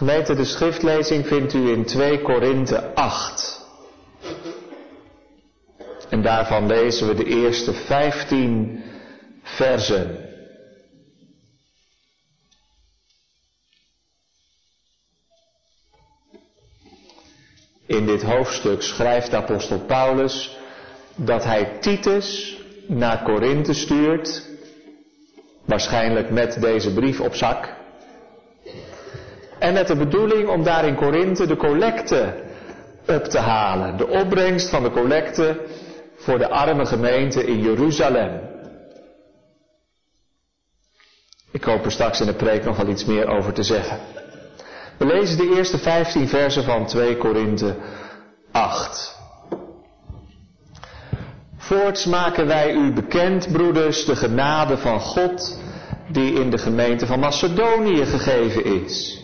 Gemeente, de schriftlezing vindt u in 2 Korinthe 8. En daarvan lezen we de eerste 15 versen. In dit hoofdstuk schrijft apostel Paulus dat hij Titus naar Korinthe stuurt, waarschijnlijk met deze brief op zak. En met de bedoeling om daar in Korinthe de collecte op te halen, de opbrengst van de collecte voor de arme gemeente in Jeruzalem. Ik hoop er straks in de preek nog wel iets meer over te zeggen. We lezen de eerste 15 versen van 2 Korinthe 8. Voorts maken wij u bekend, broeders, de genade van God die in de gemeente van Macedonië gegeven is.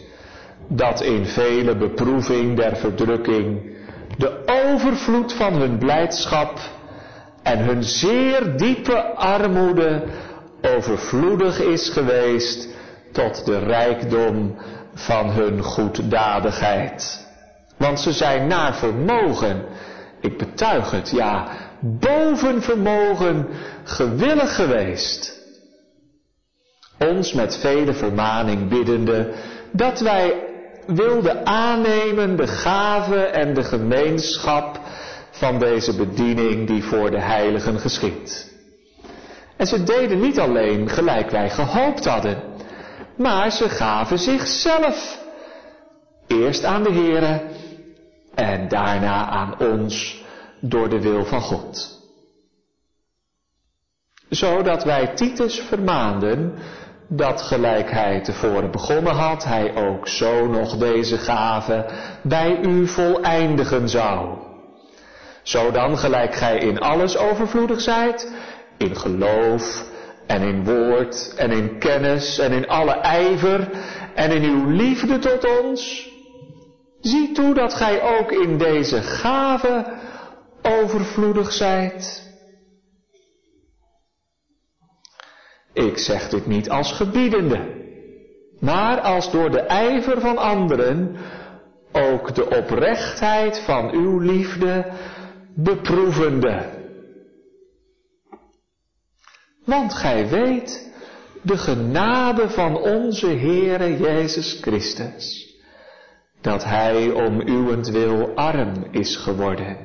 Dat in vele beproeving der verdrukking de overvloed van hun blijdschap en hun zeer diepe armoede overvloedig is geweest tot de rijkdom van hun goeddadigheid. Want ze zijn naar vermogen, ik betuig het, ja, boven vermogen gewillig geweest. Ons met vele vermaning biddende dat wij wilden aannemen de gave en de gemeenschap van deze bediening die voor de heiligen geschikt. En ze deden niet alleen gelijk wij gehoopt hadden, maar ze gaven zichzelf. Eerst aan de Here en daarna aan ons door de wil van God. Zodat wij Titus vermaanden dat gelijk hij tevoren begonnen had, hij ook zo nog deze gave bij u voleindigen zou. Zo dan gelijk gij in alles overvloedig zijt, in geloof en in woord en in kennis en in alle ijver en in uw liefde tot ons, zie toe dat gij ook in deze gave overvloedig zijt. Ik zeg dit niet als gebiedende, maar als door de ijver van anderen ook de oprechtheid van uw liefde beproevende. Want gij weet de genade van onze Heere Jezus Christus, dat Hij om uwentwil arm is geworden,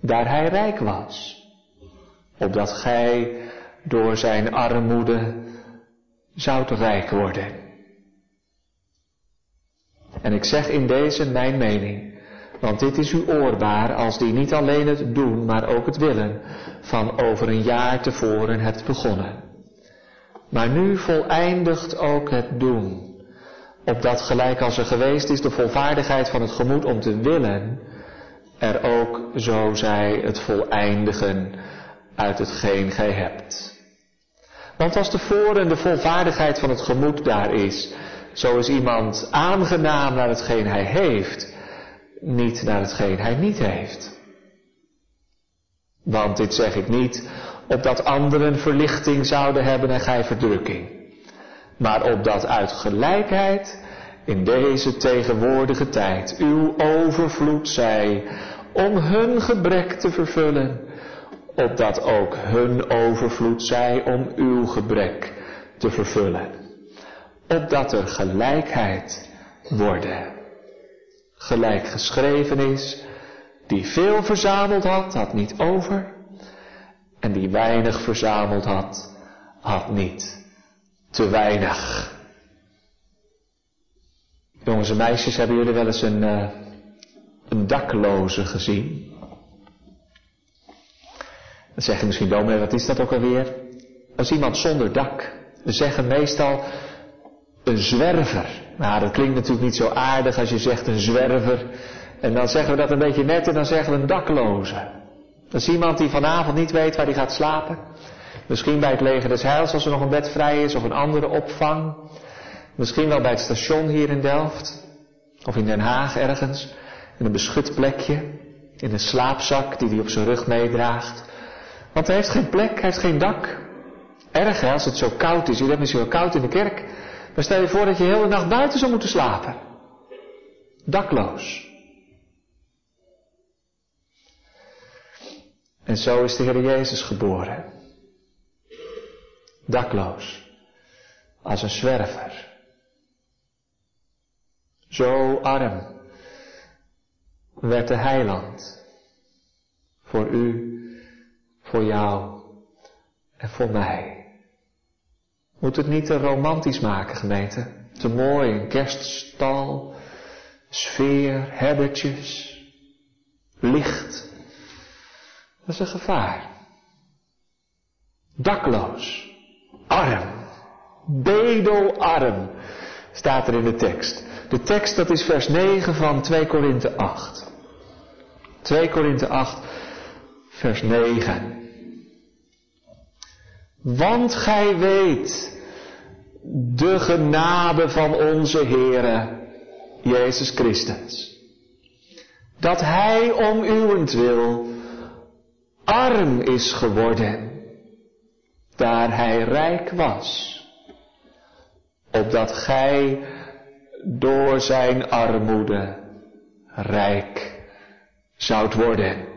daar Hij rijk was, opdat Gij door Zijn armoede zoudt rijk worden. En ik zeg in deze mijn mening, want dit is u oorbaar als die niet alleen het doen, maar ook het willen van over een jaar tevoren hebt begonnen. Maar nu voleindigt ook het doen, opdat gelijk als er geweest is de volvaardigheid van het gemoed om te willen, er ook zo zij het voleindigen uit hetgeen gij hebt. Want als tevoren de volvaardigheid van het gemoed daar is, zo is iemand aangenaam naar hetgeen hij heeft, niet naar hetgeen hij niet heeft. Want dit zeg ik niet, opdat anderen verlichting zouden hebben en gij verdrukking. Maar opdat uit gelijkheid in deze tegenwoordige tijd uw overvloed zij om hun gebrek te vervullen, opdat ook hun overvloed zij om uw gebrek te vervullen. Opdat er gelijkheid worden gelijk geschreven is, die veel verzameld had, had niet over, en die weinig verzameld had, had niet te weinig. Jongens en meisjes, hebben jullie wel eens een, uh, een dakloze gezien? Dan zeg je misschien, dominee, wat is dat ook alweer? Als iemand zonder dak. We zeggen meestal een zwerver. Nou, dat klinkt natuurlijk niet zo aardig als je zegt een zwerver. En dan zeggen we dat een beetje net en dan zeggen we een dakloze. Dat is iemand die vanavond niet weet waar hij gaat slapen. Misschien bij het leger des Heils als er nog een bed vrij is of een andere opvang. Misschien wel bij het station hier in Delft. Of in Den Haag ergens. In een beschut plekje. In een slaapzak die hij op zijn rug meedraagt. Want hij heeft geen plek, hij heeft geen dak. Erg als het zo koud is. Jullie hebben misschien wel koud in de kerk. Maar stel je voor dat je de hele nacht buiten zou moeten slapen. dakloos. En zo is de Heer Jezus geboren. Dakloos. Als een zwerver. Zo arm werd de heiland. Voor u, voor jou en voor mij. Moet het niet te romantisch maken, gemeente? Te mooi, een kerststal, sfeer, herdertjes, licht. Dat is een gevaar. Dakloos, arm, bedelarm, staat er in de tekst. De tekst dat is vers 9 van 2 Korinthe 8. 2 Korinthe 8, vers 9. Want gij weet de genade van onze Heere Jezus Christus. Dat Hij om uwentwil arm is geworden, daar Hij rijk was. Opdat Gij door Zijn armoede rijk zoudt worden.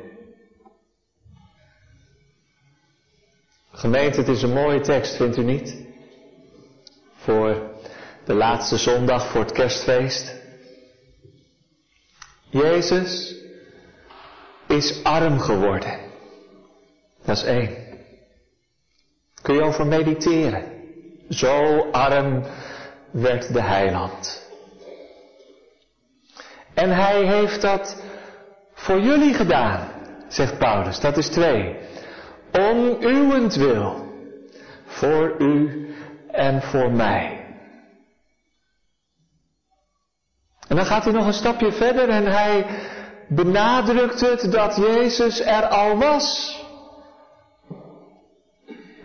Gemeente, het is een mooie tekst, vindt u niet? Voor de laatste zondag voor het kerstfeest. Jezus is arm geworden. Dat is één. Kun je over mediteren. Zo arm werd de heiland. En hij heeft dat voor jullie gedaan, zegt Paulus. Dat is twee om uwentwil, voor u en voor mij. En dan gaat hij nog een stapje verder en hij benadrukt het dat Jezus er al was.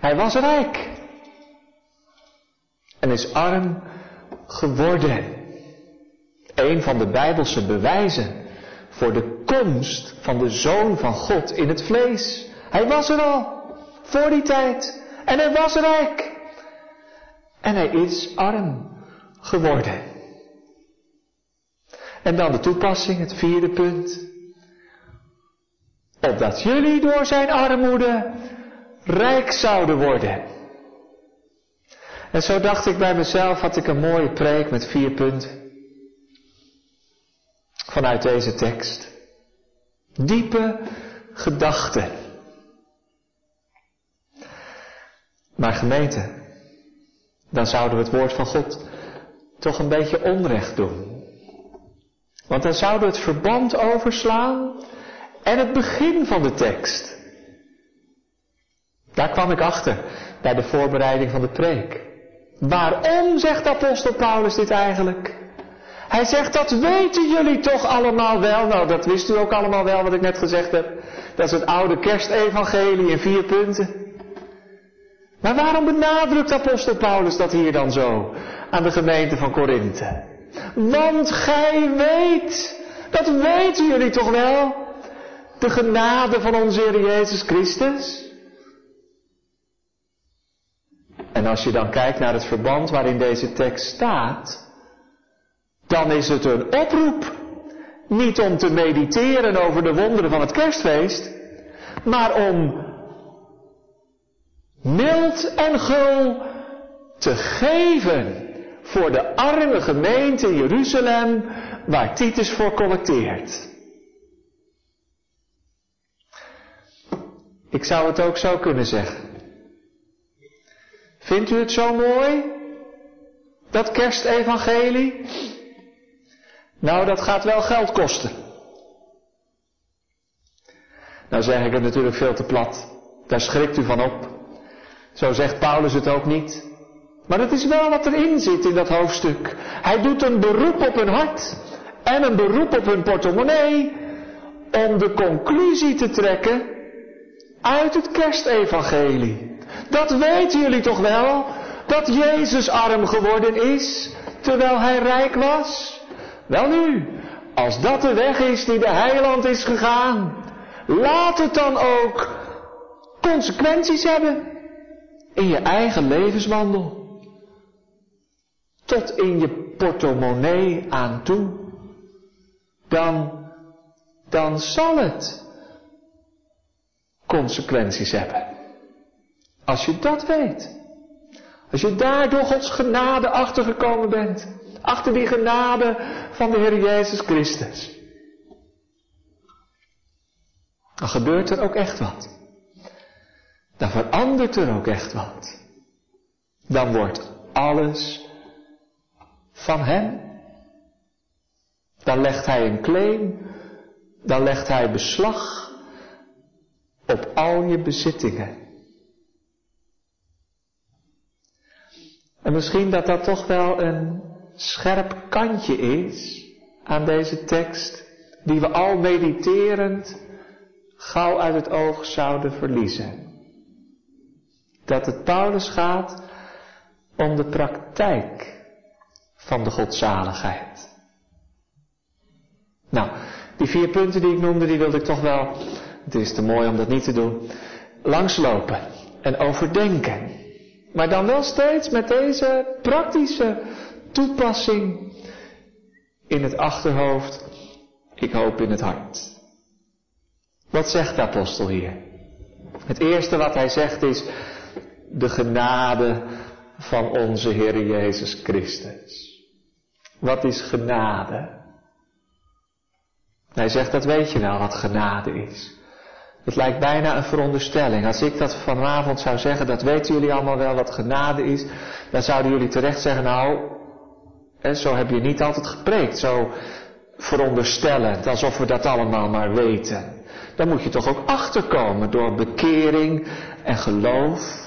Hij was rijk en is arm geworden. Een van de Bijbelse bewijzen voor de komst van de Zoon van God in het vlees. Hij was er al, voor die tijd. En hij was rijk. En hij is arm geworden. En dan de toepassing, het vierde punt. Opdat jullie door zijn armoede rijk zouden worden. En zo dacht ik bij mezelf, had ik een mooie preek met vier punten. Vanuit deze tekst. Diepe gedachten. Maar gemeente, dan zouden we het woord van God toch een beetje onrecht doen. Want dan zouden we het verband overslaan en het begin van de tekst. Daar kwam ik achter bij de voorbereiding van de preek. Waarom zegt apostel Paulus dit eigenlijk? Hij zegt, dat weten jullie toch allemaal wel. Nou, dat wist u ook allemaal wel wat ik net gezegd heb. Dat is het oude kerstevangelie in vier punten. Maar waarom benadrukt apostel Paulus dat hier dan zo aan de gemeente van Korinthe? Want gij weet, dat weten jullie toch wel, de genade van onze Heer Jezus Christus? En als je dan kijkt naar het verband waarin deze tekst staat, dan is het een oproep. Niet om te mediteren over de wonderen van het kerstfeest, maar om mild en gul te geven voor de arme gemeente Jeruzalem waar Titus voor collecteert. Ik zou het ook zo kunnen zeggen. Vindt u het zo mooi? Dat kerstevangelie? Nou, dat gaat wel geld kosten. Nou zeg ik het natuurlijk veel te plat. Daar schrikt u van op. Zo zegt Paulus het ook niet. Maar het is wel wat erin zit in dat hoofdstuk. Hij doet een beroep op hun hart en een beroep op hun portemonnee om de conclusie te trekken uit het kerstevangelie. Dat weten jullie toch wel? Dat Jezus arm geworden is terwijl hij rijk was? Wel nu, als dat de weg is die de heiland is gegaan, laat het dan ook consequenties hebben in je eigen levenswandel. Tot in je portemonnee aan toe. dan, dan zal het consequenties hebben. Als je dat weet. Als je daar door Gods genade achtergekomen bent. Achter die genade van de Heer Jezus Christus. Dan gebeurt er ook echt wat. Dan verandert er ook echt wat. Dan wordt alles van Hem. Dan legt Hij een claim. Dan legt Hij beslag op al je bezittingen. En misschien dat dat toch wel een scherp kantje is aan deze tekst, die we al mediterend gauw uit het oog zouden verliezen. Dat het Paulus gaat om de praktijk van de godzaligheid. Nou, die vier punten die ik noemde, die wilde ik toch wel, het is te mooi om dat niet te doen, langslopen en overdenken. Maar dan wel steeds met deze praktische toepassing in het achterhoofd, ik hoop in het hart. Wat zegt de apostel hier? Het eerste wat hij zegt is de genade van onze Heer Jezus Christus. Wat is genade? Hij zegt, dat weet je wel wat genade is. Het lijkt bijna een veronderstelling. Als ik dat vanavond zou zeggen, dat weten jullie allemaal wel wat genade is, dan zouden jullie terecht zeggen, nou, zo heb je niet altijd gepreekt, zo veronderstellend, alsof we dat allemaal maar weten. Dan moet je toch ook achterkomen door bekering en geloof.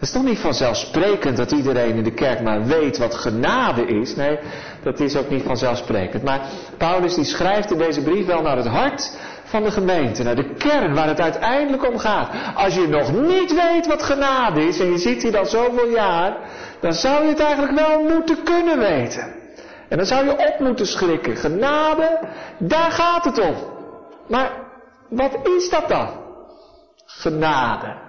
Het is toch niet vanzelfsprekend dat iedereen in de kerk maar weet wat genade is. Nee, dat is ook niet vanzelfsprekend. Maar Paulus die schrijft in deze brief wel naar het hart van de gemeente, naar de kern waar het uiteindelijk om gaat. Als je nog niet weet wat genade is en je zit hier al zoveel jaar, dan zou je het eigenlijk wel moeten kunnen weten. En dan zou je op moeten schrikken. Genade, daar gaat het om. Maar wat is dat dan? Genade.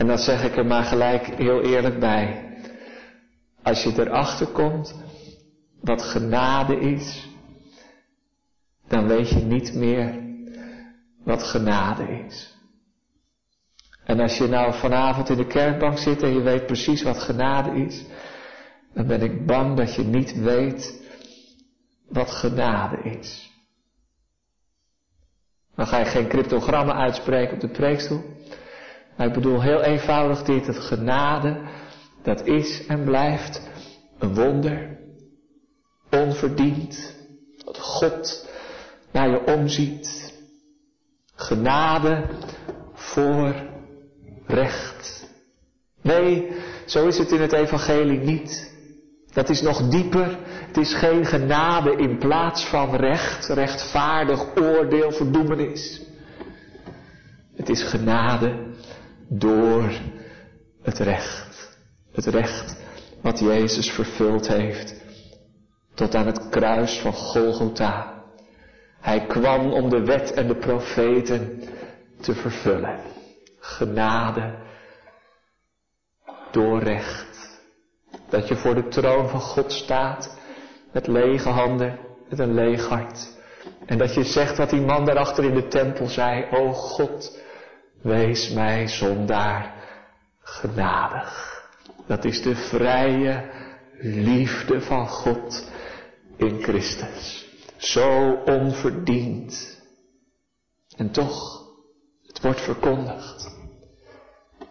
En dat zeg ik er maar gelijk heel eerlijk bij. Als je erachter komt wat genade is, dan weet je niet meer wat genade is. En als je nou vanavond in de kerkbank zit en je weet precies wat genade is, dan ben ik bang dat je niet weet wat genade is. Dan ga je geen cryptogrammen uitspreken op de preekstoel. Maar ik bedoel heel eenvoudig dit, het genade, dat is en blijft een wonder, onverdiend, dat God naar je omziet. Genade voor recht. Nee, zo is het in het evangelie niet. Dat is nog dieper. Het is geen genade in plaats van recht, rechtvaardig oordeel, verdoemenis. Het is genade door het recht. Het recht wat Jezus vervuld heeft tot aan het kruis van Golgotha. Hij kwam om de wet en de profeten te vervullen. Genade door recht. Dat je voor de troon van God staat met lege handen, met een leeg hart. En dat je zegt wat die man daarachter in de tempel zei. O God, Wees mij zondaar genadig. Dat is de vrije liefde van God in Christus. Zo onverdiend. En toch, het wordt verkondigd.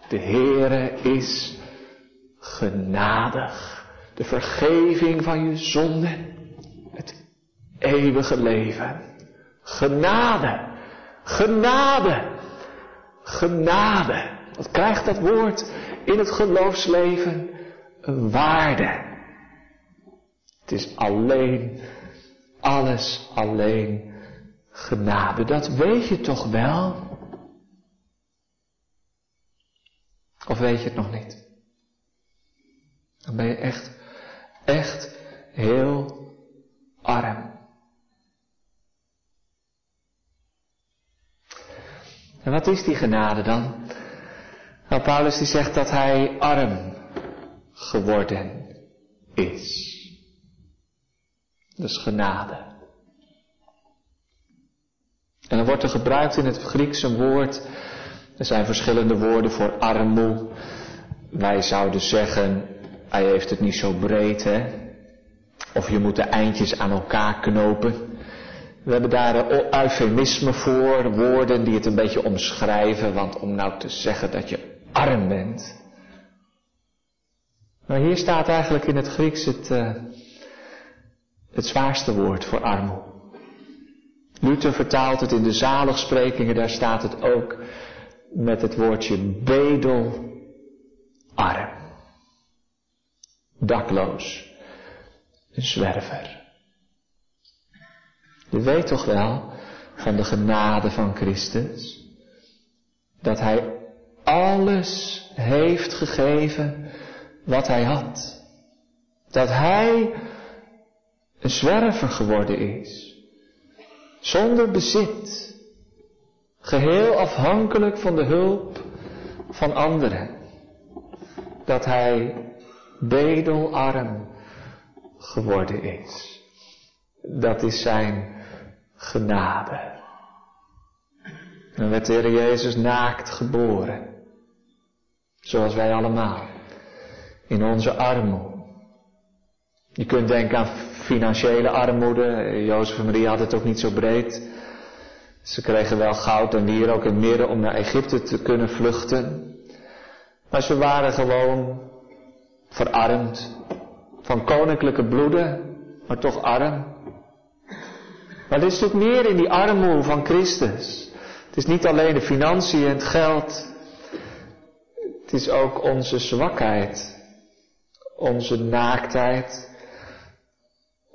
De Heere is genadig. De vergeving van je zonden. Het eeuwige leven. Genade. Genade genade. Wat krijgt dat woord in het geloofsleven een waarde? Het is alleen, alles alleen genade. Dat weet je toch wel? Of weet je het nog niet? Dan ben je echt, echt heel arm. En wat is die genade dan? Nou, Paulus die zegt dat hij arm geworden is. Is genade. En dan wordt er gebruikt in het Grieks een woord. Er zijn verschillende woorden voor armoe. Wij zouden zeggen, hij heeft het niet zo breed, hè. Of je moet de eindjes aan elkaar knopen. We hebben daar een eufemisme voor, woorden die het een beetje omschrijven, want om nou te zeggen dat je arm bent. Maar hier staat eigenlijk in het Grieks het, uh, het zwaarste woord voor armoe. Luther vertaalt het in de zaligsprekingen, daar staat het ook met het woordje bedel, arm. Dakloos, een zwerver. Je weet toch wel van de genade van Christus, dat Hij alles heeft gegeven wat Hij had. Dat Hij een zwerver geworden is. Zonder bezit. Geheel afhankelijk van de hulp van anderen. Dat hij bedelarm geworden is. Dat is zijn genade. En werd de Heer Jezus naakt geboren. Zoals wij allemaal. In onze armoede. Je kunt denken aan financiële armoede. Jozef en Maria hadden het ook niet zo breed. Ze kregen wel goud en hier ook in midden om naar Egypte te kunnen vluchten. Maar ze waren gewoon verarmd. Van koninklijke bloeden, maar toch arm. Maar er is natuurlijk meer in die armoede van Christus. Het is niet alleen de financiën en het geld. Het is ook onze zwakheid. Onze naaktheid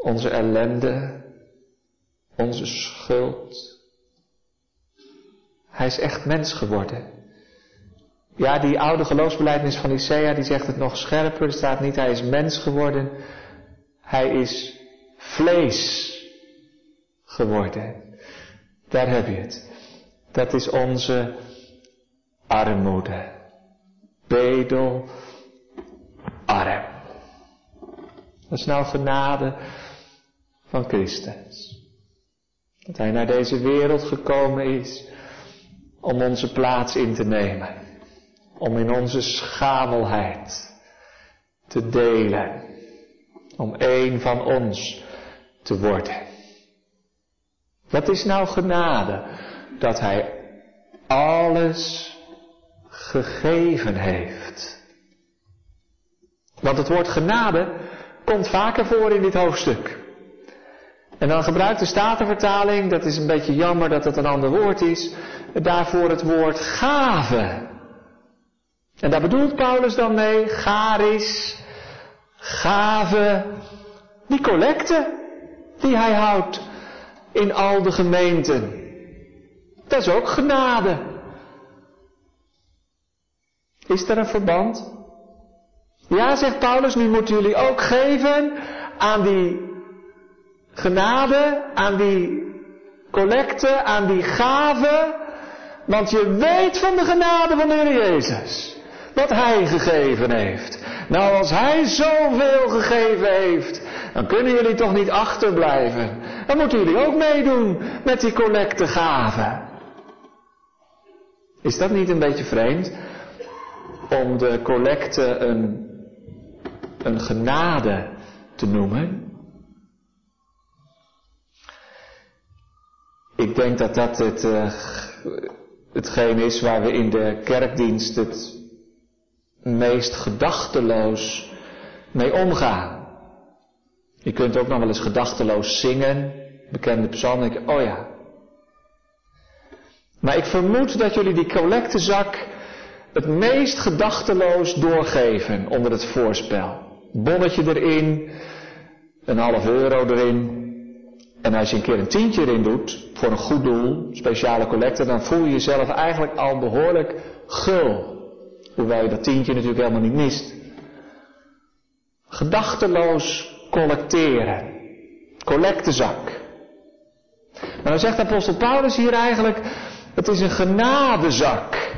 onze ellende, onze schuld. Hij is echt mens geworden. Ja, die oude geloofsbeleidnis van Isaiah die zegt het nog scherper. Er staat niet hij is mens geworden. Hij is vlees geworden. Daar heb je het. Dat is onze armoede. Bedel, arm. Dat is nou genade van Christus. Dat Hij naar deze wereld gekomen is om onze plaats in te nemen. Om in onze schamelheid te delen. Om een van ons te worden. Dat is nou genade. Dat Hij alles gegeven heeft. Want het woord genade komt vaker voor in dit hoofdstuk. En dan gebruikt de Statenvertaling, dat is een beetje jammer dat het een ander woord is, daarvoor het woord gave. En daar bedoelt Paulus dan mee, garis, gave, die collecte die hij houdt in al de gemeenten. Dat is ook genade. Is er een verband? Ja, zegt Paulus, nu moeten jullie ook geven aan die genade, aan die collecte, aan die gave. Want je weet van de genade van de Heer Jezus. Wat Hij gegeven heeft. Nou, als Hij zoveel gegeven heeft, dan kunnen jullie toch niet achterblijven. Dan moeten jullie ook meedoen met die collectegave. Is dat niet een beetje vreemd? Om de collecte een, een genade te noemen? Ik denk dat dat het, uh, hetgeen is waar we in de kerkdienst het meest gedachteloos mee omgaan. Je kunt ook nog wel eens gedachteloos zingen, bekende psalm, denk oh ja. Maar ik vermoed dat jullie die collectezak het meest gedachteloos doorgeven onder het voorspel. Bonnetje erin, een half euro erin, en als je een keer een tientje erin doet, voor een goed doel, speciale collecte, dan voel je jezelf eigenlijk al behoorlijk gul. Hoewel je dat tientje natuurlijk helemaal niet mist. Gedachteloos collecteren. Collectezak. Maar dan zegt apostel Paulus hier eigenlijk, het is een genadezak.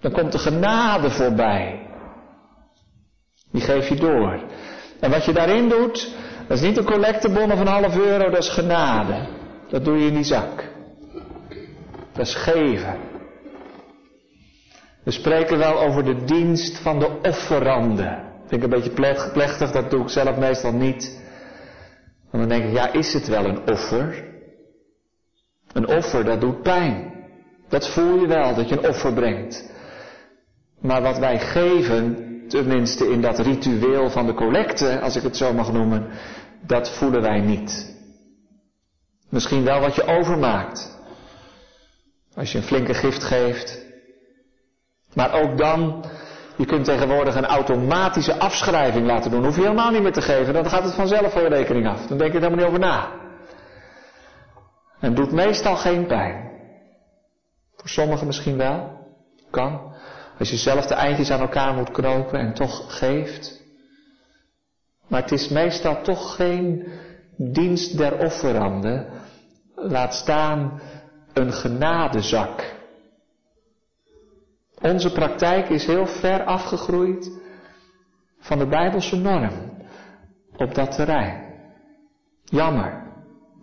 Dan komt de genade voorbij. Die geef je door. En wat je daarin doet, Dat is niet een collectebon of een half euro, dat is genade. Dat doe je in die zak. Dat is geven. We spreken wel over de dienst van de offerande. Vind ik een beetje plechtig, dat doe ik zelf meestal niet. Want dan denk ik, ja, is het wel een offer? Een offer, dat doet pijn. Dat voel je wel, dat je een offer brengt. Maar wat wij geven, tenminste in dat ritueel van de collecte, als ik het zo mag noemen, dat voelen wij niet. Misschien wel wat je overmaakt. Als je een flinke gift geeft. Maar ook dan, je kunt tegenwoordig een automatische afschrijving laten doen. Hoef je helemaal niet meer te geven, dan gaat het vanzelf van je rekening af. Dan denk je er helemaal niet over na. En doet meestal geen pijn. Voor sommigen misschien wel. Kan. Als je zelf de eindjes aan elkaar moet knopen en toch geeft. Maar het is meestal toch geen dienst der offeranden. Laat staan een genadezak. Onze praktijk is heel ver afgegroeid van de Bijbelse norm op dat terrein. Jammer.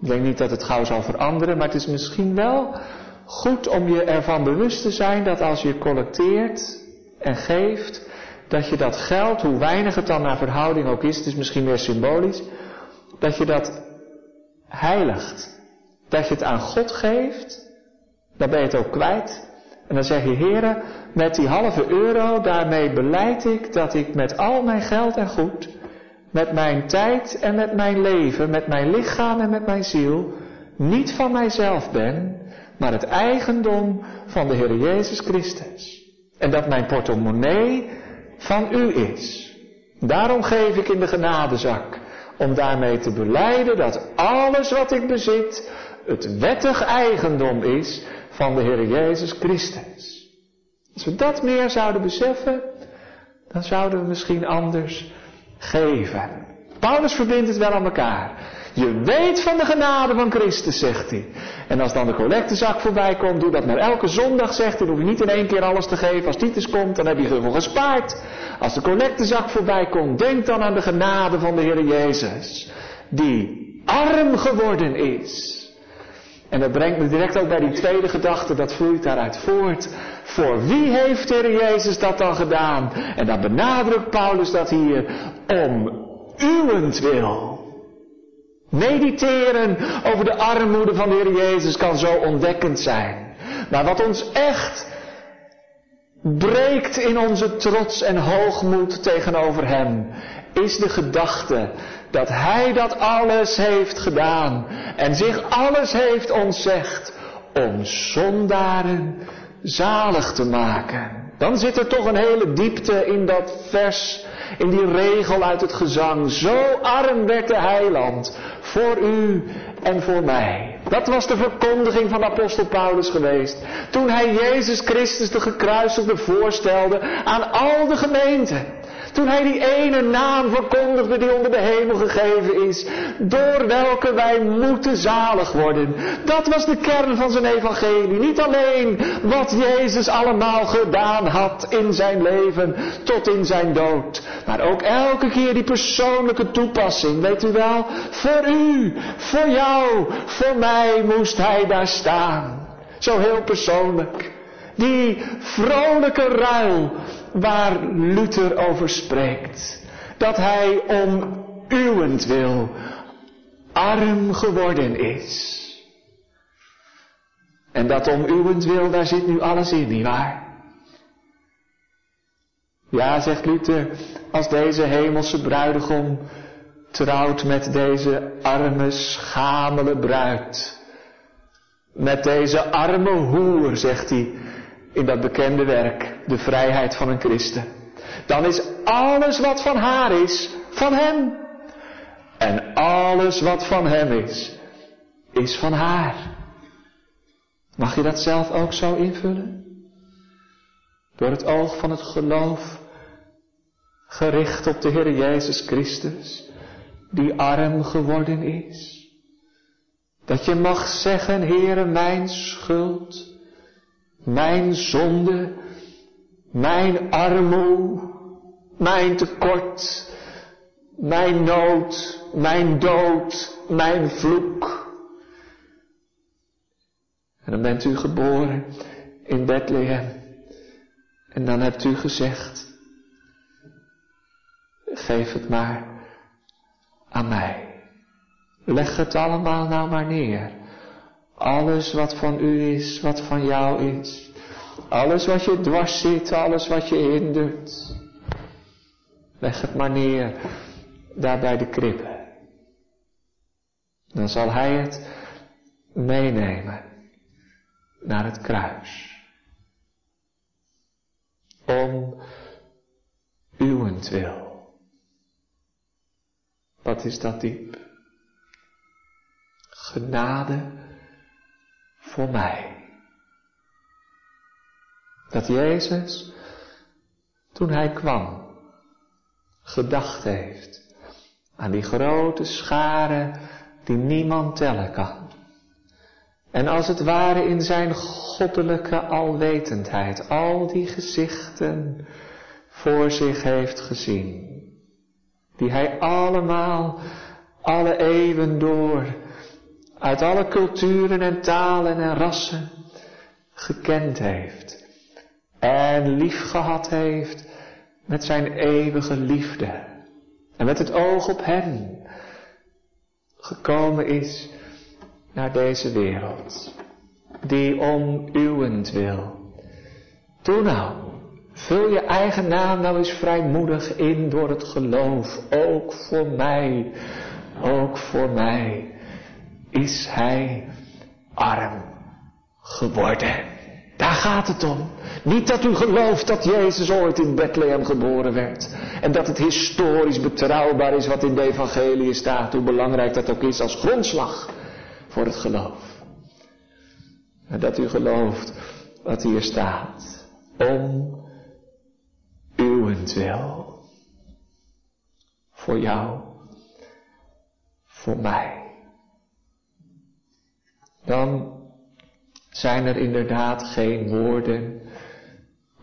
Ik denk niet dat het gauw zal veranderen, maar het is misschien wel goed om je ervan bewust te zijn dat als je collecteert en geeft, dat je dat geld, hoe weinig het dan naar verhouding ook is, het is misschien meer symbolisch, dat je dat heiligt. Dat je het aan God geeft, dan ben je het ook kwijt. En dan zeg je, heren, met die halve euro, daarmee beleid ik dat ik met al mijn geld en goed, met mijn tijd en met mijn leven, met mijn lichaam en met mijn ziel, niet van mijzelf ben, maar het eigendom van de Heer Jezus Christus. En dat mijn portemonnee van u is. Daarom geef ik in de genadezak, om daarmee te beleiden dat alles wat ik bezit het wettig eigendom is van de Heer Jezus Christus. Als we dat meer zouden beseffen, dan zouden we misschien anders geven. Paulus verbindt het wel aan elkaar. Je weet van de genade van Christus, zegt hij. En als dan de collectezak voorbij komt, doe dat maar elke zondag, zegt hij. Dan hoef je niet in één keer alles te geven. Als Titus komt, dan heb je ervoor gespaard. Als de collectezak voorbij komt, denk dan aan de genade van de Heer Jezus. Die arm geworden is. En dat brengt me direct ook bij die tweede gedachte, dat vloeit daaruit voort. Voor wie heeft Heer Jezus dat dan gedaan? En dan benadrukt Paulus dat hier om uwentwil. Mediteren over de armoede van de Heer Jezus kan zo ontdekkend zijn. Maar wat ons echt breekt in onze trots en hoogmoed tegenover Hem, is de gedachte dat Hij dat alles heeft gedaan en zich alles heeft ontzegd om zondaren zalig te maken. Dan zit er toch een hele diepte in dat vers, in die regel uit het gezang. Zo arm werd de heiland voor u en voor mij. Dat was de verkondiging van apostel Paulus geweest. Toen hij Jezus Christus de gekruisigde voorstelde aan al de gemeenten. Toen hij die ene naam verkondigde die onder de hemel gegeven is, door welke wij moeten zalig worden. Dat was de kern van zijn evangelie. Niet alleen wat Jezus allemaal gedaan had in zijn leven tot in zijn dood, maar ook elke keer die persoonlijke toepassing. Weet u wel, voor u, voor jou, voor mij moest hij daar staan. Zo heel persoonlijk. Die vrolijke ruil waar Luther over spreekt. Dat hij om uwentwil arm geworden is. En dat om uwentwil, daar zit nu alles in, nietwaar? Ja, zegt Luther, als deze hemelse bruidegom trouwt met deze arme, schamele bruid. Met deze arme hoer, zegt hij, in dat bekende werk, de vrijheid van een christen. Dan is alles wat van haar is, van hem. En alles wat van hem is, is van haar. Mag je dat zelf ook zo invullen? Door het oog van het geloof, gericht op de Heer Jezus Christus, die arm geworden is. Dat je mag zeggen, Heere, mijn schuld mijn zonde, mijn armoe, mijn tekort, mijn nood, mijn dood, mijn vloek. En dan bent u geboren in Bethlehem. En dan hebt u gezegd, geef het maar aan mij. Leg het allemaal nou maar neer. Alles wat van u is, wat van jou is. Alles wat je dwars zit, alles wat je hindert. Leg het maar neer, daar bij de krippen. Dan zal hij het meenemen naar het kruis. Om uwentwil. Wat is dat diep? Genade voor mij. Dat Jezus, toen hij kwam, gedacht heeft aan die grote schare die niemand tellen kan. En als het ware in zijn goddelijke alwetendheid al die gezichten voor zich heeft gezien. Die hij allemaal, alle eeuwen door, uit alle culturen en talen en rassen gekend heeft. En lief gehad heeft met zijn eeuwige liefde. En met het oog op hem gekomen is naar deze wereld. Die om uwent wil. Doe nou, vul je eigen naam nou eens vrijmoedig in door het geloof. Ook voor mij, ook voor mij is hij arm geworden. Daar gaat het om. Niet dat u gelooft dat Jezus ooit in Bethlehem geboren werd. En dat het historisch betrouwbaar is wat in de evangelie staat. Hoe belangrijk dat ook is als grondslag voor het geloof. Maar dat u gelooft wat hier staat. Om uwentwil. Voor jou. Voor mij. Dan zijn er inderdaad geen woorden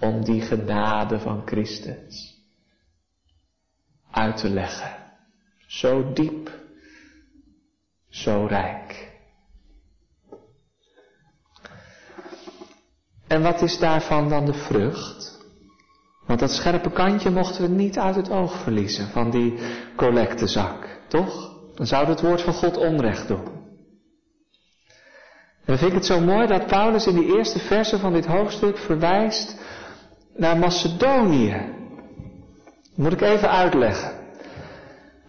om die genade van Christus uit te leggen. Zo diep, zo rijk. En wat is daarvan dan de vrucht? Want dat scherpe kantje mochten we niet uit het oog verliezen van die collectezak, toch? Dan zou het woord van God onrecht doen. En dan vind ik het zo mooi dat Paulus in die eerste verse van dit hoofdstuk verwijst naar Macedonië. moet ik even uitleggen.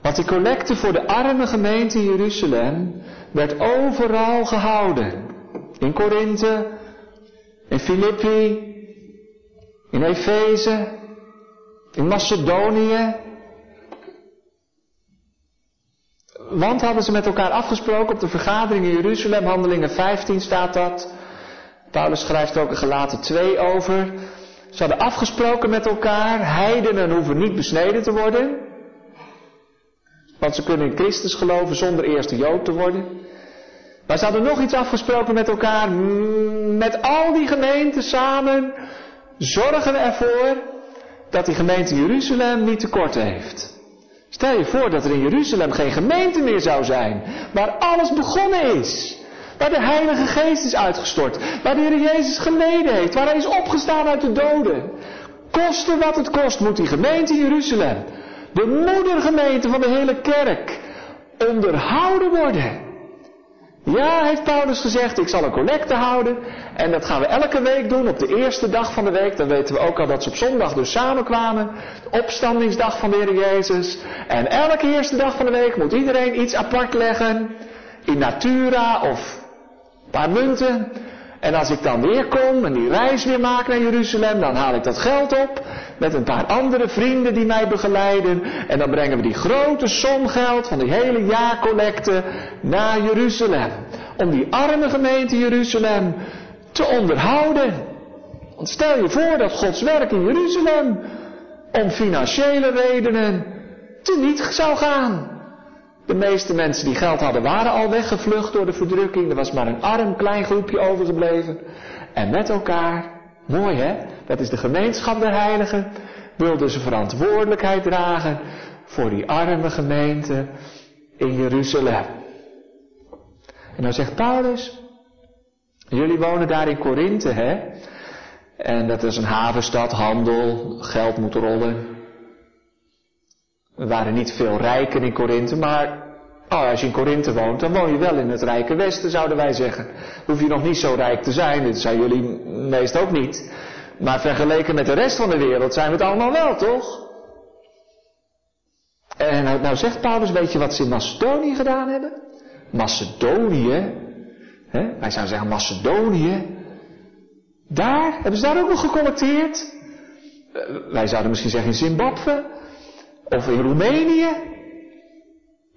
Want die collecte voor de arme gemeente Jeruzalem werd overal gehouden. In Korinthe, in Filippi, in Efeze, in Macedonië, Want hadden ze met elkaar afgesproken op de vergadering in Jeruzalem, handelingen 15 staat dat. Paulus schrijft ook in gelaten 2 over. Ze hadden afgesproken met elkaar, heidenen hoeven niet besneden te worden. Want ze kunnen in Christus geloven zonder eerst een Jood te worden. Maar ze hadden nog iets afgesproken met elkaar. Met al die gemeenten samen zorgen we ervoor dat die gemeente Jeruzalem niet tekort heeft. Stel je voor dat er in Jeruzalem geen gemeente meer zou zijn, waar alles begonnen is. Waar de Heilige Geest is uitgestort, waar de Heer Jezus geleden heeft, waar hij is opgestaan uit de doden. Koste wat het kost, moet die gemeente Jeruzalem, de moedergemeente van de hele kerk, onderhouden worden. Ja, heeft Paulus gezegd, ik zal een collecte houden. En dat gaan we elke week doen op de eerste dag van de week. Dan weten we ook al dat ze op zondag dus samenkwamen. De opstandingsdag van de Heer Jezus. En elke eerste dag van de week moet iedereen iets apart leggen. In natura of een paar munten. En als ik dan weer kom en die reis weer maak naar Jeruzalem, dan haal ik dat geld op met een paar andere vrienden die mij begeleiden. En dan brengen we die grote som geld van die hele jaarcollecte naar Jeruzalem. Om die arme gemeente Jeruzalem te onderhouden. Want stel je voor dat Gods werk in Jeruzalem om financiële redenen te niet zou gaan. De meeste mensen die geld hadden waren al weggevlucht door de verdrukking. Er was maar een arm klein groepje overgebleven. En met elkaar, mooi hè, dat is de gemeenschap der heiligen, wilden ze verantwoordelijkheid dragen voor die arme gemeente in Jeruzalem. En dan zegt Paulus, jullie wonen daar in Korinthe, hè? En dat is een havenstad, handel, geld moet rollen. Er waren niet veel rijken in Korinthe, maar oh, als je in Korinthe woont, dan woon je wel in het rijke westen, zouden wij zeggen. Hoef je nog niet zo rijk te zijn, dat zijn jullie meest ook niet. Maar vergeleken met de rest van de wereld zijn we het allemaal wel, toch? En nou, nou zegt Paulus, weet je wat ze in Macedonië gedaan hebben? Macedonië, hè? wij zouden zeggen Macedonië, daar, hebben ze daar ook nog gecollecteerd? Uh, wij zouden misschien zeggen in Zimbabwe, of in Roemenië.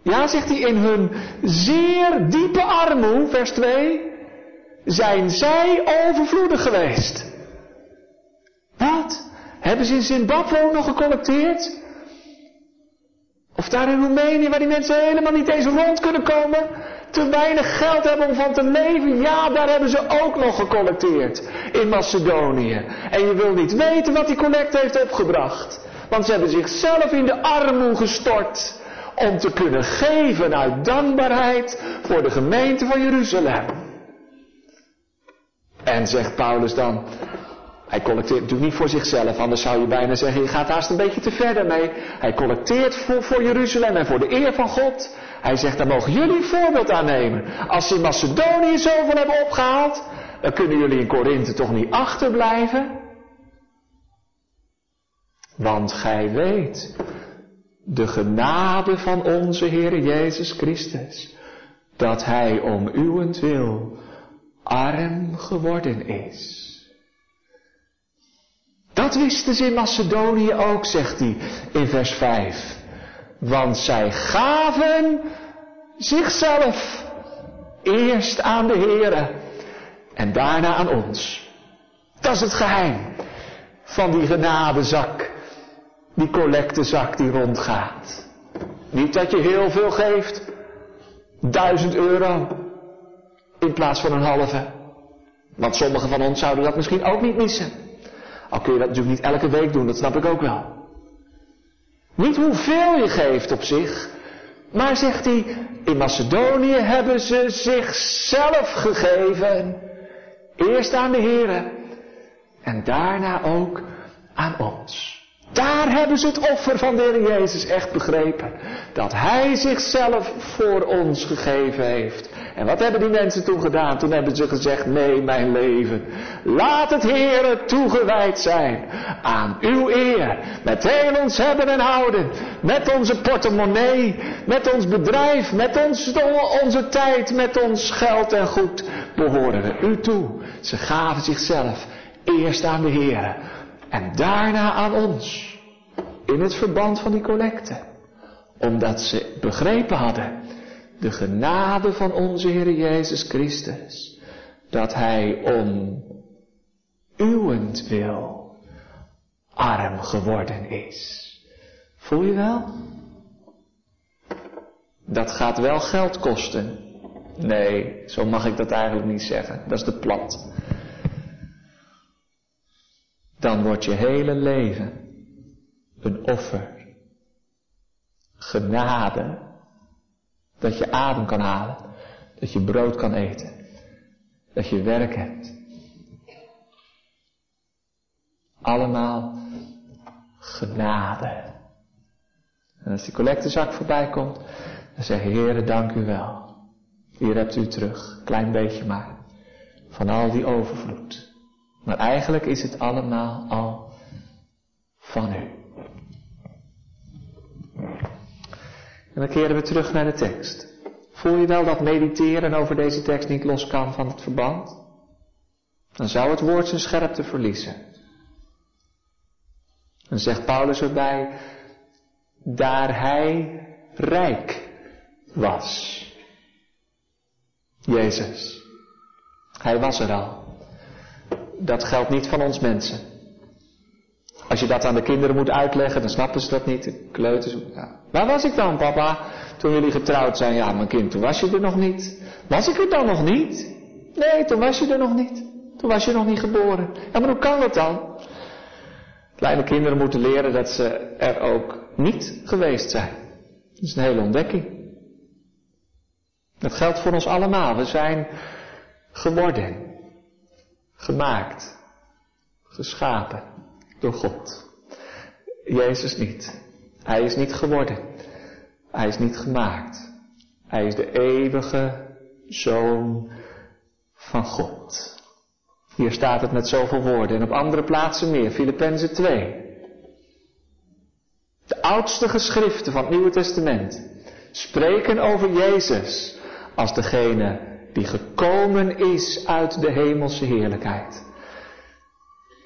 Ja, zegt hij, in hun zeer diepe armoede, vers 2, zijn zij overvloedig geweest. Wat? Hebben ze in Zimbabwe ook nog gecollecteerd? Of daar in Roemenië, waar die mensen helemaal niet eens rond kunnen komen, te weinig geld hebben om van te leven. Ja, daar hebben ze ook nog gecollecteerd in Macedonië. En je wil niet weten wat die collecte heeft opgebracht. Want ze hebben zichzelf in de armoede gestort om te kunnen geven uit dankbaarheid voor de gemeente van Jeruzalem. En zegt Paulus dan, hij collecteert natuurlijk niet voor zichzelf, anders zou je bijna zeggen, je gaat haast een beetje te ver daarmee. Hij collecteert voor, voor Jeruzalem en voor de eer van God. Hij zegt, daar mogen jullie een voorbeeld aan nemen. Als ze in Macedonië zoveel hebben opgehaald, dan kunnen jullie in Korinthe toch niet achterblijven? Want gij weet, de genade van onze Heer Jezus Christus, dat Hij om uwentwil arm geworden is. Dat wisten ze in Macedonië ook, zegt hij in vers 5. Want zij gaven zichzelf eerst aan de Here en daarna aan ons. Dat is het geheim van die genadezak, die collectezak die rondgaat. Niet dat je heel veel geeft, duizend euro, in plaats van een halve. Want sommigen van ons zouden dat misschien ook niet missen. Al kun je dat natuurlijk niet elke week doen, dat snap ik ook wel. Niet hoeveel je geeft op zich, maar zegt hij, in Macedonië hebben ze zichzelf gegeven. Eerst aan de Here en daarna ook aan ons. Daar hebben ze het offer van de Heer Jezus echt begrepen. Dat Hij zichzelf voor ons gegeven heeft. En wat hebben die mensen toen gedaan? Toen hebben ze gezegd, nee mijn leven, laat het Heere toegewijd zijn aan uw eer. Met heel ons hebben en houden, met onze portemonnee, met ons bedrijf, met ons, onze tijd, met ons geld en goed, behoren we u toe. Ze gaven zichzelf eerst aan de Heere en daarna aan ons. In het verband van die collecte. Omdat ze begrepen hadden de genade van onze Heer Jezus Christus. Dat Hij om uwentwil arm geworden is. Voel je wel? Dat gaat wel geld kosten. Nee, zo mag ik dat eigenlijk niet zeggen. Dat is de plat. Dan wordt je hele leven een offer. Genade dat je adem kan halen. Dat je brood kan eten. Dat je werk hebt. Allemaal genade. En als die collectezak voorbij komt, dan zeg je, Heere, dank u wel. Hier hebt u terug, klein beetje maar, van al die overvloed. Maar eigenlijk is het allemaal al van u. En dan keren we terug naar de tekst. Voel je wel dat mediteren over deze tekst niet los kan van het verband? Dan zou het woord zijn scherpte verliezen. Dan zegt Paulus erbij, daar hij rijk was. Jezus. Hij was er al. Dat geldt niet van ons mensen. Als je dat aan de kinderen moet uitleggen, dan snappen ze dat niet. Kleuters. Ja. Waar was ik dan, papa? Toen jullie getrouwd zijn. Ja, mijn kind, toen was je er nog niet. Was ik er dan nog niet? Nee, toen was je er nog niet. Toen was je nog niet geboren. Ja, maar hoe kan dat dan? Kleine kinderen moeten leren dat ze er ook niet geweest zijn. Dat is een hele ontdekking. Dat geldt voor ons allemaal. We zijn geworden, gemaakt, geschapen door God. Jezus niet. Hij is niet geworden. Hij is niet gemaakt. Hij is de eeuwige Zoon van God. Hier staat het met zoveel woorden en op andere plaatsen meer. Filippenzen 2. De oudste geschriften van het Nieuwe Testament spreken over Jezus als degene die gekomen is uit de hemelse heerlijkheid.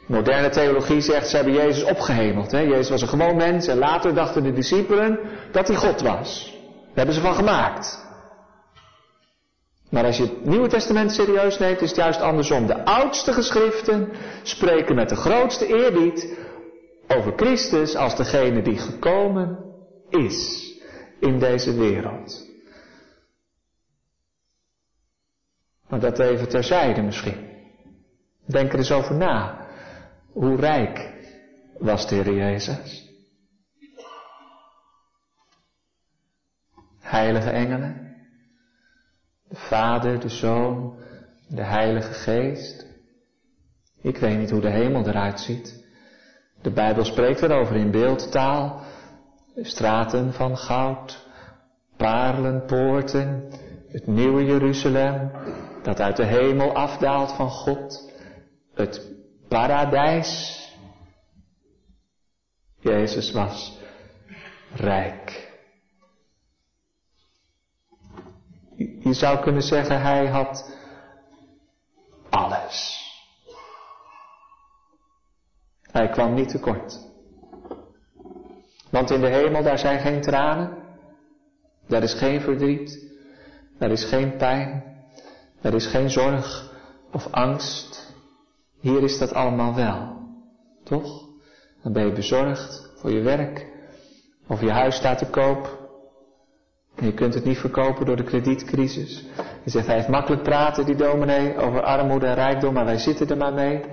Moderne theologie zegt ze hebben Jezus opgehemeld. Hè? Jezus was een gewoon mens en later dachten de discipelen dat hij God was. Daar hebben ze van gemaakt. Maar als je het Nieuwe Testament serieus neemt, is het juist andersom. De oudste geschriften spreken met de grootste eerbied over Christus als degene die gekomen is in deze wereld. Maar dat even terzijde misschien. Denk er eens over na. Hoe rijk was de Heer Jezus? Heilige engelen, de Vader, de Zoon, de Heilige Geest. Ik weet niet hoe de hemel eruit ziet. De Bijbel spreekt erover in beeldtaal. Straten van goud, parelpoorten, het nieuwe Jeruzalem, dat uit de hemel afdaalt van God, het paradijs. Jezus was rijk. Je zou kunnen zeggen, hij had alles. Hij kwam niet tekort. Want in de hemel, daar zijn geen tranen, daar is geen verdriet, daar is geen pijn, er is geen zorg of angst. Hier is dat allemaal wel. Toch? Dan ben je bezorgd voor je werk. Of je huis staat te koop. En je kunt het niet verkopen door de kredietcrisis. Je zegt, hij heeft makkelijk praten, die dominee, over armoede en rijkdom, maar wij zitten er maar mee.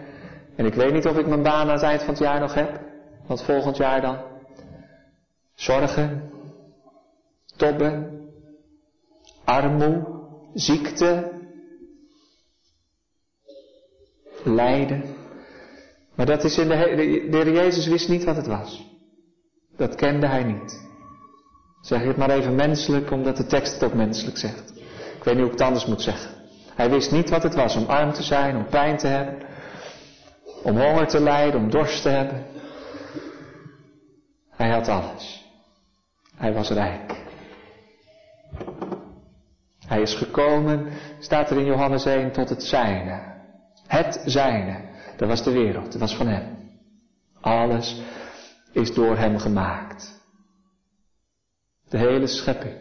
En ik weet niet of ik mijn baan aan het eind van het jaar nog heb. Wat volgend jaar dan? Zorgen, tobben, armoede, ziekte, lijden. Maar dat is in de, de Heer Jezus wist niet wat het was. Dat kende hij niet. Zeg ik het maar even menselijk, omdat de tekst het ook menselijk zegt. Ik weet niet hoe ik het anders moet zeggen. Hij wist niet wat het was om arm te zijn, om pijn te hebben, om honger te lijden, om dorst te hebben. Hij had alles. Hij was rijk. Hij is gekomen, staat er in Johannes 1, tot het zijne. Het zijne. Dat was de wereld. Dat was van hem. Alles is door hem gemaakt. De hele schepping.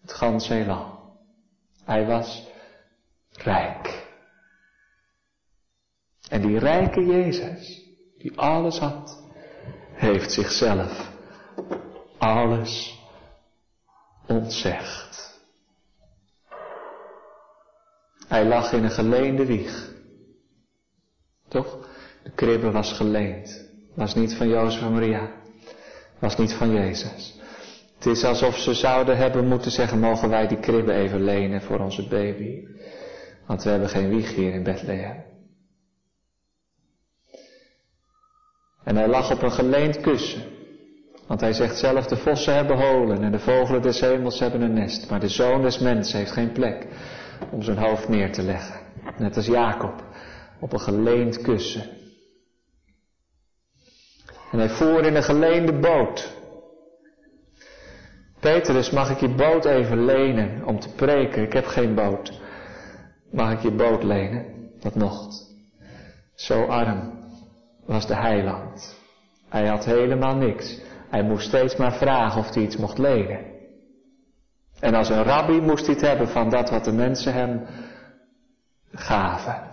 Het ganse heelal. Hij was rijk. En die rijke Jezus, die alles had, heeft zichzelf alles ontzegd. Hij lag in een geleende wieg. Toch? De kribbe was geleend. Was niet van Jozef en Maria. Was niet van Jezus. Het is alsof ze zouden hebben moeten zeggen, mogen wij die kribbe even lenen voor onze baby. Want we hebben geen wieg hier in Bethlehem. En hij lag op een geleend kussen. Want hij zegt zelf, de vossen hebben holen en de vogelen des hemels hebben een nest. Maar de zoon des mensen heeft geen plek om zijn hoofd neer te leggen. Net als Jacob op een geleend kussen. En hij voer in een geleende boot. Petrus, mag ik je boot even lenen om te preken? Ik heb geen boot. Mag ik je boot lenen? Dat mocht. Zo arm was de heiland. Hij had helemaal niks. Hij moest steeds maar vragen of hij iets mocht lenen. En als een rabbi moest hij het hebben van dat wat de mensen hem gaven.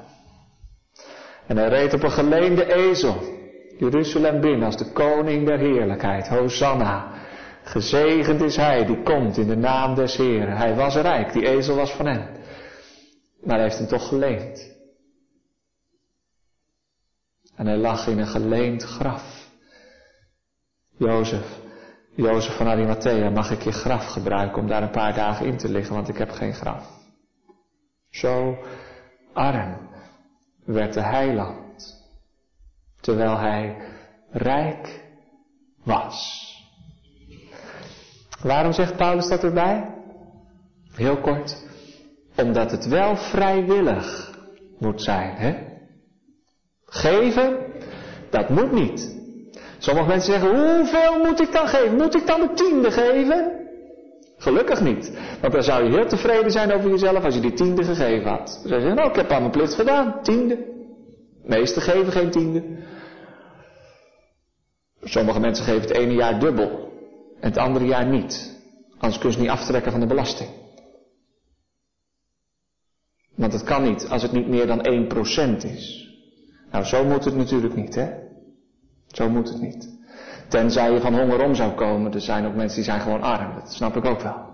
En hij reed op een geleende ezel, Jeruzalem binnen als de koning der heerlijkheid. Hosanna. Gezegend is hij die komt in de naam des Heren. Hij was rijk, die ezel was van hem. Maar hij heeft hem toch geleend. En hij lag in een geleend graf. Jozef Jozef van Arimathea, mag ik je graf gebruiken om daar een paar dagen in te liggen, want ik heb geen graf. Zo arm werd de heiland, terwijl hij rijk was. Waarom zegt Paulus dat erbij? Heel kort, omdat het wel vrijwillig moet zijn. Hè? Geven, dat moet niet. Sommige mensen zeggen, hoeveel moet ik dan geven? Moet ik dan de tiende geven? Gelukkig niet. Want dan zou je heel tevreden zijn over jezelf als je die tiende gegeven had. Dan zou je zeggen, nou ik heb al mijn plicht gedaan, tiende. Meesten geven geen tiende. Sommige mensen geven het ene jaar dubbel en het andere jaar niet. Anders kun je ze niet aftrekken van de belasting. Want het kan niet als het niet meer dan 1% is. Nou, zo moet het natuurlijk niet, hè? Zo moet het niet. Tenzij je van honger om zou komen. Er zijn ook mensen die zijn gewoon arm. Dat snap ik ook wel.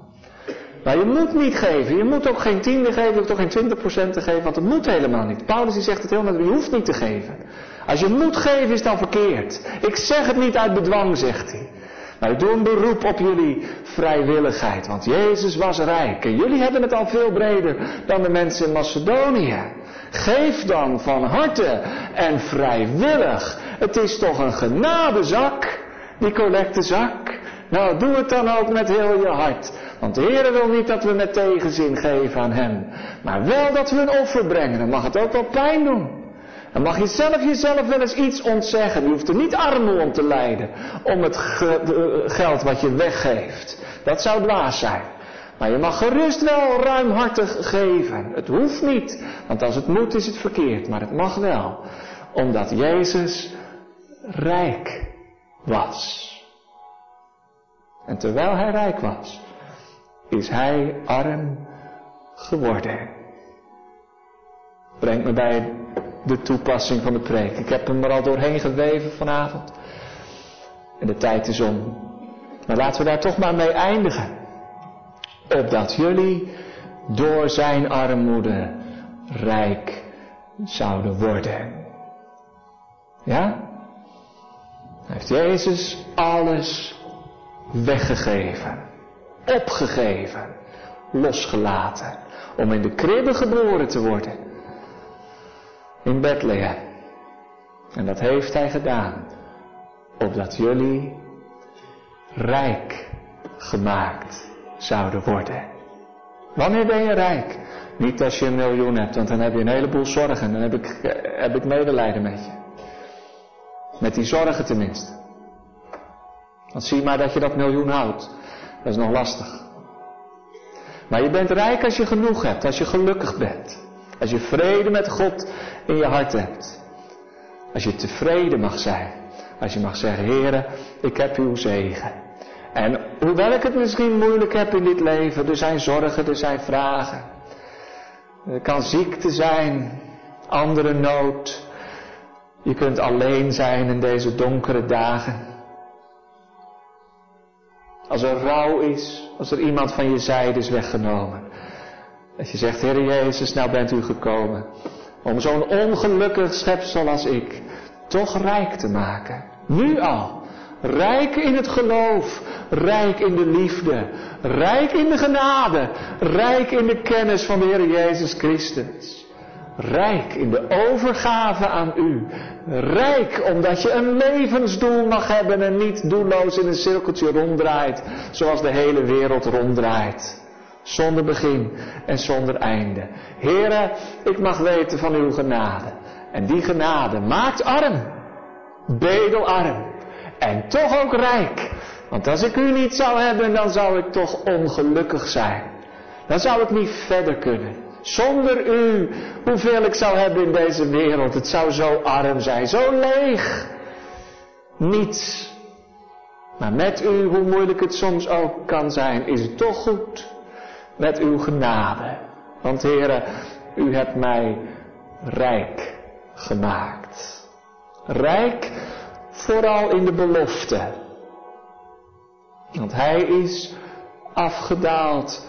Maar je moet niet geven. Je moet ook geen tiende geven. Ook geen 20% te geven. Want het moet helemaal niet. Paulus die zegt het heel net. Je hoeft niet te geven. Als je moet geven is dan verkeerd. Ik zeg het niet uit bedwang, zegt hij. Maar ik doe een beroep op jullie vrijwilligheid. Want Jezus was rijk. En jullie hebben het al veel breder dan de mensen in Macedonië. Geef dan van harte en vrijwillig. Het is toch een genadezak, die collectezak. Nou, doe het dan ook met heel je hart. Want de Heer wil niet dat we met tegenzin geven aan Hem. Maar wel dat we een offer brengen. Dan mag het ook wel pijn doen. Dan mag je zelf jezelf wel eens iets ontzeggen. Je hoeft er niet armoe om te lijden. Om het geld wat je weggeeft. Dat zou dwaas zijn. Maar je mag gerust wel ruimhartig geven. Het hoeft niet. Want als het moet is het verkeerd. Maar het mag wel. Omdat Jezus rijk was. En terwijl hij rijk was, is hij arm geworden. Brengt me bij de toepassing van de preek. Ik heb hem er al doorheen geweven vanavond. En de tijd is om. Maar laten we daar toch maar mee eindigen. Opdat jullie door zijn armoede rijk zouden worden. Ja? Heeft Jezus alles weggegeven, opgegeven, losgelaten, om in de kribbe geboren te worden. In Bethlehem. En dat heeft hij gedaan, opdat jullie rijk gemaakt zouden worden. Wanneer ben je rijk? Niet als je een miljoen hebt, want dan heb je een heleboel zorgen. Dan heb ik, heb ik medelijden met je. Met die zorgen tenminste. Want zie maar dat je dat miljoen houdt. Dat is nog lastig. Maar je bent rijk als je genoeg hebt, als je gelukkig bent. Als je vrede met God in je hart hebt. Als je tevreden mag zijn. Als je mag zeggen, Heere, ik heb uw zegen. En hoewel ik het misschien moeilijk heb in dit leven, er zijn zorgen, er zijn vragen. Er kan ziekte zijn, andere nood. Je kunt alleen zijn in deze donkere dagen. Als er rouw is, als er iemand van je zijde is weggenomen. Dat je zegt, Heer Jezus, nou bent u gekomen om zo'n ongelukkig schepsel als ik toch rijk te maken. Nu al. Rijk in het geloof, rijk in de liefde, rijk in de genade, rijk in de kennis van de Heer Jezus Christus. Rijk in de overgave aan u. Rijk omdat je een levensdoel mag hebben en niet doelloos in een cirkeltje ronddraait, zoals de hele wereld ronddraait. Zonder begin en zonder einde. Heren, ik mag weten van uw genade. En die genade maakt arm, bedelarm en toch ook rijk. Want als ik u niet zou hebben, dan zou ik toch ongelukkig zijn. Dan zou ik niet verder kunnen. Zonder u, hoeveel ik zou hebben in deze wereld, het zou zo arm zijn, zo leeg. Niets. Maar met u, hoe moeilijk het soms ook kan zijn, is het toch goed. Met uw genade. Want heren, u hebt mij rijk gemaakt. Rijk vooral in de belofte. Want hij is afgedaald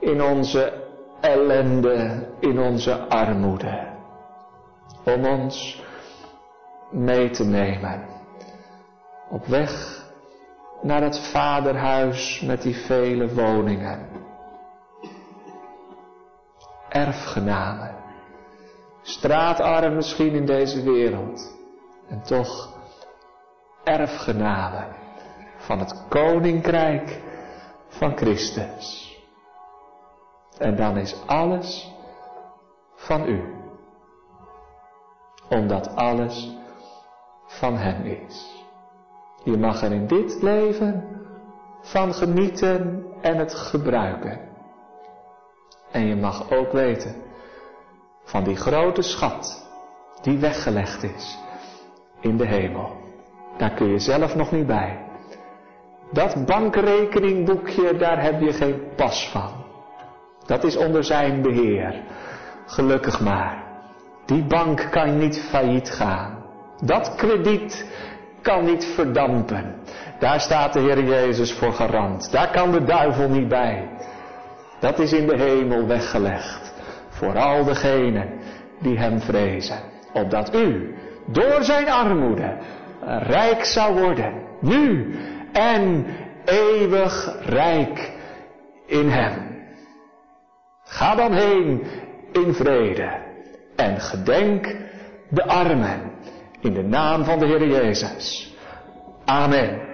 in onze ellende, in onze armoede. Om ons mee te nemen. Op weg naar het vaderhuis met die vele woningen. Erfgenamen. Straatarm misschien in deze wereld. En toch erfgenamen van het koninkrijk van Christus. En dan is alles van u. Omdat alles van Hem is. Je mag er in dit leven van genieten en het gebruiken. En je mag ook weten van die grote schat die weggelegd is in de hemel. Daar kun je zelf nog niet bij. Dat bankrekeningboekje, daar heb je geen pas van. Dat is onder zijn beheer. Gelukkig maar. Die bank kan niet failliet gaan. Dat krediet kan niet verdampen. Daar staat de Heer Jezus voor garant. Daar kan de duivel niet bij. Dat is in de hemel weggelegd. Voor al degenen die hem vrezen. Opdat u door zijn armoede rijk zou worden. Nu en eeuwig rijk in hem. Ga dan heen in vrede en gedenk de armen in de naam van de Heer Jezus. Amen.